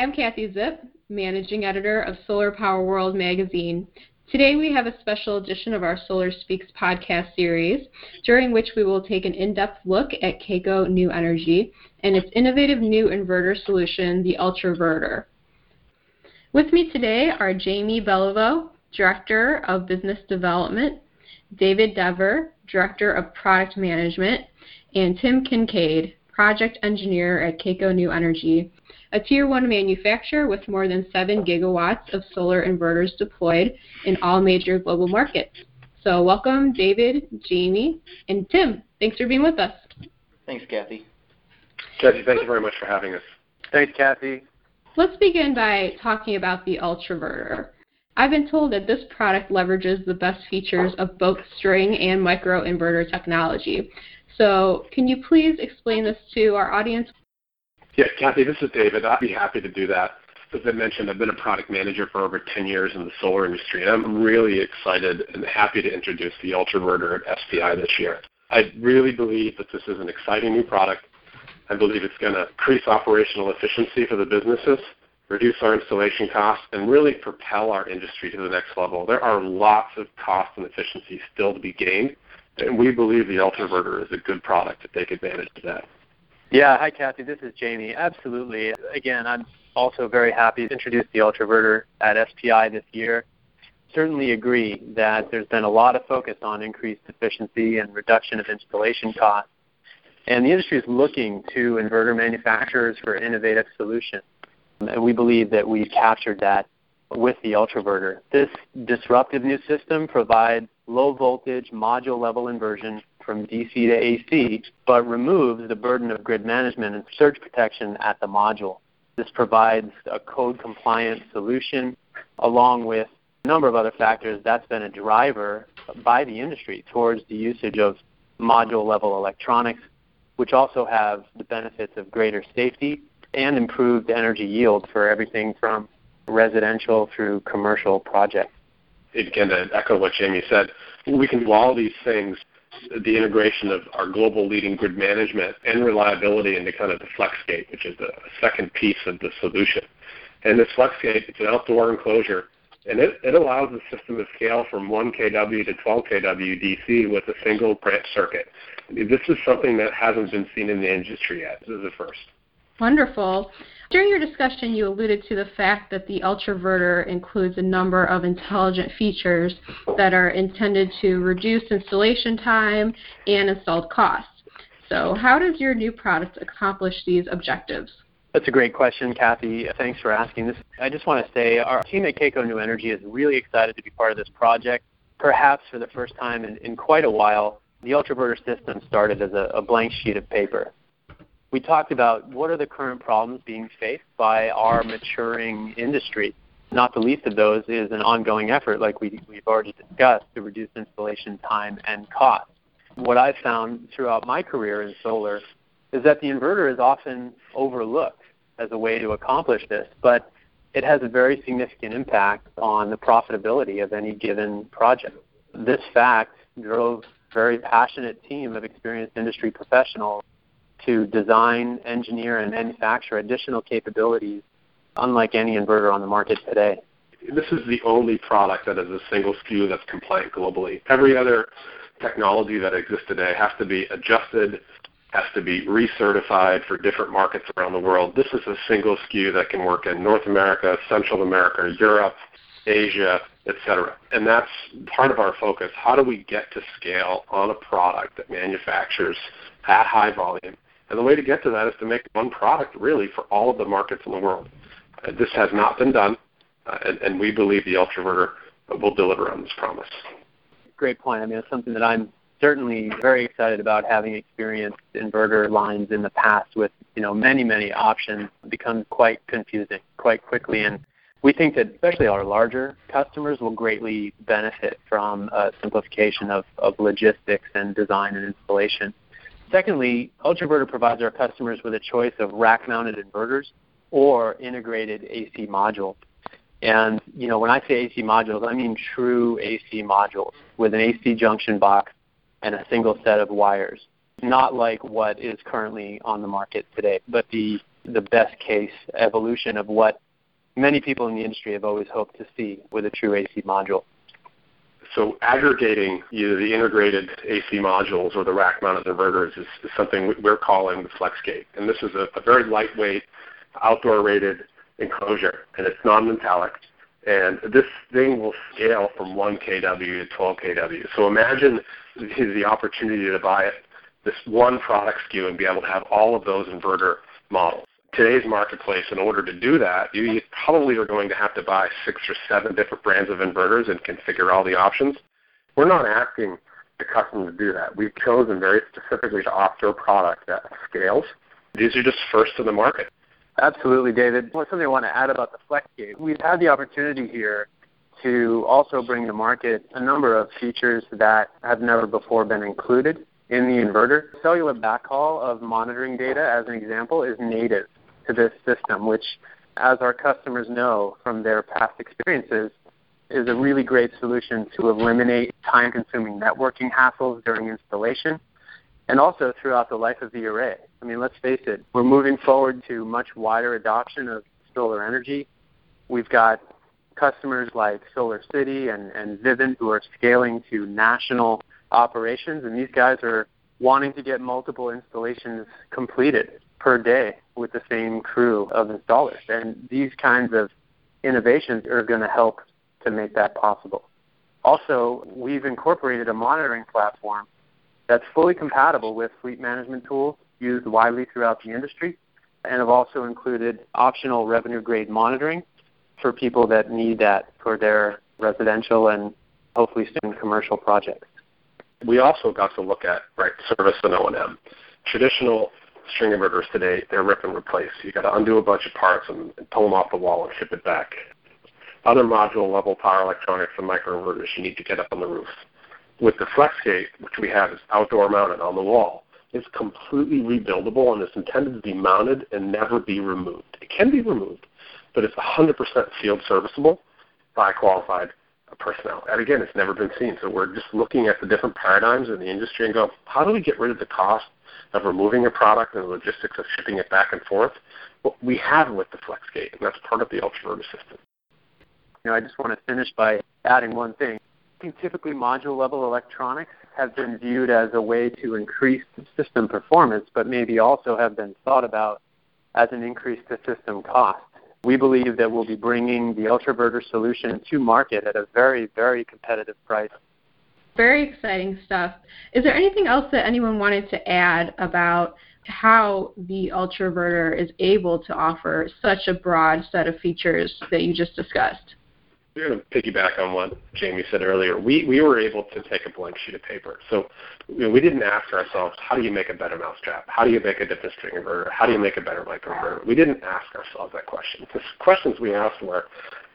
I'm Kathie Zipp, Managing Editor of Solar Power World magazine. Today we have a special edition of our Solar Speaks podcast series, during which we will take an in-depth look at KACO New Energy and its innovative new inverter solution, the Ultraverter. With me today are Jamie Beliveau, Director of Business Development, David Dever, Director of Product Management, and Tim Kincaid, Project Engineer at KACO New Energy, a Tier 1 manufacturer with more than 7 gigawatts of solar inverters deployed in all major global markets. So welcome, David, Jamie, and Tim. Thanks for being with us. Thanks, Kathie. Kathie, thank you very much for having us. Thanks, Kathie. Let's begin by talking about the Ultraverter. I've been told that this product leverages the best features of both string and microinverter technology. So, can you please explain this to our audience? Yeah, Kathie, this is David. I'd be happy to do that. As I mentioned, I've been a product manager for over 10 years in the solar industry, and I'm really excited and happy to introduce the Ultraverter at SPI this year. I really believe that this is an exciting new product. I believe it's going to increase operational efficiency for the businesses, reduce our installation costs, and really propel our industry to the next level. There are lots of cost and efficiency still to be gained, and we believe the Ultraverter is a good product to take advantage of that. Yeah, hi Kathie, this is Jamie. Absolutely. Again, I'm also very happy to introduce the Ultraverter at SPI this year. Certainly agree that there's been a lot of focus on increased efficiency and reduction of installation costs. And the industry is looking to inverter manufacturers for innovative solutions. And we believe that we've captured that with the Ultraverter. This disruptive new system provides low voltage module level inversion from DC to AC, but removes the burden of grid management and surge protection at the module. This provides a code compliant solution along with a number of other factors that's been a driver by the industry towards the usage of module level electronics, which also have the benefits of greater safety and improved energy yield for everything from residential through commercial projects. Again, to echo what Jamie said, we can do all these things the integration of our global leading grid management and reliability into kind of the FlexGate, which is the second piece of the solution. And this FlexGate, it's an outdoor enclosure, and it, it allows the system to scale from 1 kW to 12 kW DC with a single branch circuit. This is something that hasn't been seen in the industry yet. This is the first. Wonderful. During your discussion, you alluded to the fact that the Ultraverter includes a number of intelligent features that are intended to reduce installation time and installed costs. So, how does your new product accomplish these objectives? That's a great question, Kathie. Thanks for asking this. I just want to say our team at KACO New Energy is really excited to be part of this project. Perhaps for the first time in, in quite a while, the Ultraverter system started as a, a blank sheet of paper we talked about what are the current problems being faced by our maturing industry. Not the least of those is an ongoing effort, like we, we've already discussed, to reduce installation time and cost. What I've found throughout my career in solar is that the inverter is often overlooked as a way to accomplish this, but it has a very significant impact on the profitability of any given project. This fact drove a very passionate team of experienced industry professionals to design, engineer, and manufacture additional capabilities unlike any inverter on the market today. This is the only product that is a single SKU that's compliant globally. Every other technology that exists today has to be adjusted, has to be recertified for different markets around the world. This is a single SKU that can work in North America, Central America, Europe, Asia, etc. And that's part of our focus. How do we get to scale on a product that manufactures at high volume and the way to get to that is to make one product really for all of the markets in the world. Uh, this has not been done, uh, and, and, we believe the Ultraverter will deliver on this promise. Great point. I mean, it's something that I'm certainly very excited about having experienced inverter lines in the past with you know many many options becomes quite confusing quite quickly and we think that especially our larger customers will greatly benefit from a simplification of, of logistics and design and installation. Secondly, Ultraverter provides our customers with a choice of rack-mounted inverters or integrated AC module. And you know, when I say AC modules, I mean true AC modules with an AC junction box and a single set of wires. Not like what is currently on the market today, but the the best case evolution of what many people in the industry have always hoped to see with a true AC module. So aggregating either the integrated AC modules or the rack-mounted inverters is, is something we're calling the FlexGate. And this is a, a very lightweight, outdoor-rated enclosure, and it's non-metallic. And this thing will scale from 1 kW to 12 kW. So imagine the, opportunity to buy it, this one product SKU and be able to have all of those inverter models today's marketplace, in order to do that, you probably are going to have to buy six or seven different brands of inverters and configure all the options. We're not asking the customer to do that. We've chosen very specifically to offer a product that scales. These are just first in the market. Absolutely, David. Well, something I want to add about the FlexGate. We've had the opportunity here to also bring to market a number of features that have never before been included in the inverter. Cellular backhaul of monitoring data, as an example, is native to this system, which, as our customers know from their past experiences, is a really great solution to eliminate time consuming networking hassles during installation and also throughout the life of the array. I mean, let's face it, we're moving forward to much wider adoption of solar energy. We've got customers like Solar City and, and Vivint who are scaling to national operations, and these guys are wanting to get multiple installations completed per day with the same crew of installers. And these kinds of innovations are going to help to make that possible. Also, we've incorporated a monitoring platform that's fully compatible with fleet management tools used widely throughout the industry and have also included optional revenue grade monitoring for people that need that for their residential and hopefully soon commercial projects. We also got to look at right service and O&M. Traditional string inverters today, they're rip and replace. You got to undo a bunch of parts and, and pull them off the wall and ship it back. Other module level power electronics and microinverters, you need to get up on the roof. With the FlexGate, which we have is outdoor mounted on the wall, it's completely rebuildable and it's intended to be mounted and never be removed. It can be removed, but it's 100% field serviceable by qualified personnel. And again, it's never been seen. So we're just looking at the different paradigms in the industry and go, how do we get rid of the cost of removing a product and the logistics of shipping it back and forth. Well, we have with the FlexGate, and that's part of the Ultraverter system. You know, I just want to finish by adding one thing. Typically module level electronics have been viewed as a way to increase system performance, but maybe also have been thought about as an increase to system cost. We believe that we'll be bringing the Ultraverter solution to market at a very, very competitive price very exciting stuff. Is there anything else that anyone wanted to add about how the Ultraverter is able to offer such a broad set of features that you just discussed? We're going to piggyback on what Jamie said earlier. We, we were able to take a blank sheet of paper. So you know, we didn't ask ourselves, how do you make a better mousetrap? How do you make a different string inverter? How do you make a better microinverter? We didn't ask ourselves that question. The questions we asked were,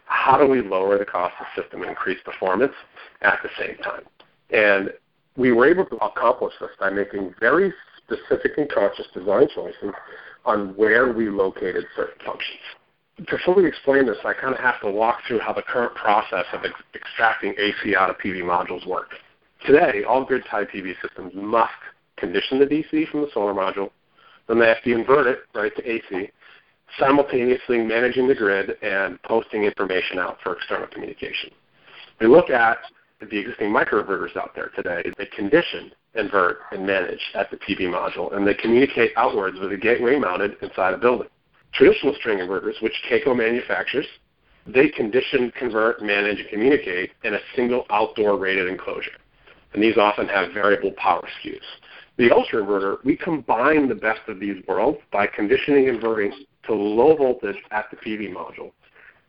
how do we lower the cost of the system and increase performance at the same time? And we were able to accomplish this by making very specific and conscious design choices on where we located certain functions. To fully explain this, I kind of have to walk through how the current process of ex- extracting AC out of PV modules works. Today, all grid-tied PV systems must condition the DC from the solar module, then they have to invert it right to AC, simultaneously managing the grid and posting information out for external communication. We look at the existing microinverters out there today. They condition, invert, and manage at the PV module, and they communicate outwards with a gateway mounted inside a building. Traditional string inverters, which Kaco manufactures, they condition, convert, manage, and communicate in a single outdoor rated enclosure. And these often have variable power SKUs. The Ultra inverter, we combine the best of these worlds by conditioning inverting to low voltage at the PV module.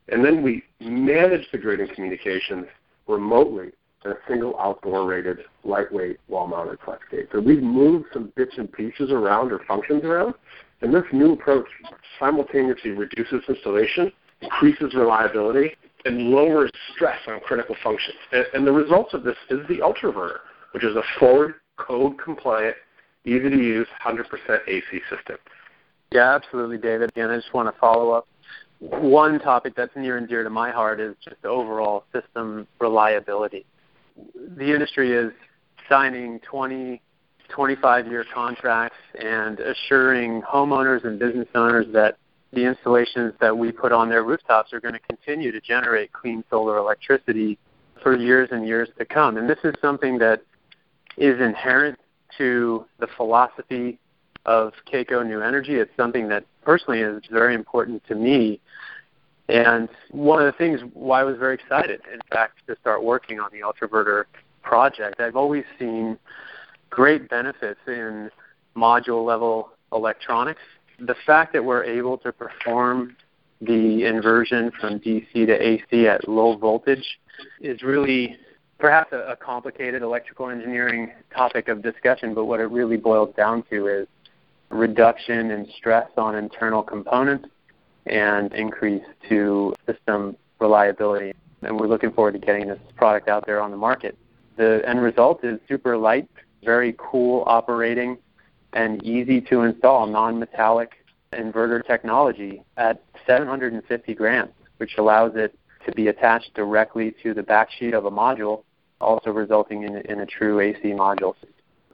And then we manage the grid and communications remotely in a single outdoor rated, lightweight, wall mounted flex gate. So we've moved some bits and pieces around or functions around, and this new approach simultaneously reduces installation, increases reliability, and lowers stress on critical functions. And, and the results of this is the Ultraverter, which is a forward code compliant, easy to use, 100% AC system. Yeah, absolutely, David. And I just want to follow up one topic that's near and dear to my heart is just overall system reliability. The industry is signing 20, 25 year contracts and assuring homeowners and business owners that the installations that we put on their rooftops are going to continue to generate clean solar electricity for years and years to come. And this is something that is inherent to the philosophy of KACO New Energy. It's something that personally is very important to me. And one of the things why I was very excited, in fact, to start working on the Ultraverter project, I've always seen great benefits in module level electronics. The fact that we're able to perform the inversion from DC to AC at low voltage is really perhaps a, a, complicated electrical engineering topic of discussion, but what it really boils down to is reduction in stress on internal components and increase to system reliability. And we're looking forward to getting this product out there on the market. The end result is super light, very cool operating, and easy to install non-metallic inverter technology at 750 grams, which allows it to be attached directly to the backsheet of a module, also resulting in, in a true AC module.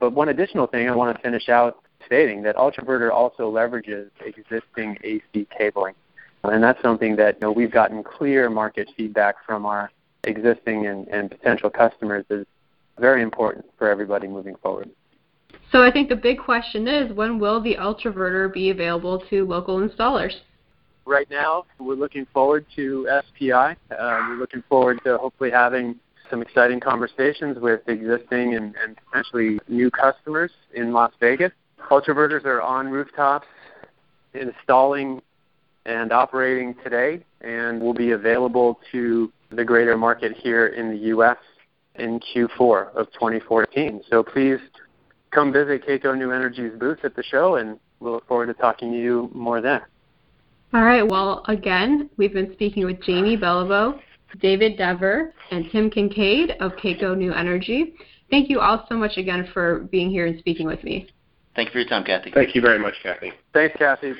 But one additional thing I want to finish out stating that Ultraverter also leverages existing AC cabling. And that's something that you know, we've gotten clear market feedback from our existing and, and potential customers is very important for everybody moving forward. So I think the big question is when will the Ultraverter be available to local installers? Right now, we're looking forward to SPI. Uh, we're looking forward to hopefully having some exciting conversations with existing and, and potentially new customers in Las Vegas. Ultraverters are on rooftops installing and operating today and will be available to the greater market here in the U.S. in Q4 of 2014. So please come visit KACO New Energy's booth at the show, and we'll look forward to talking to you more then. All right. Well, again, we've been speaking with Jamie Beliveau, David Dever, and Tim Kincaid of KACO New Energy. Thank you all so much again for being here and speaking with me. Thank you for your time, Kathie. Thank you very much, Kathie. Thanks, Kathie.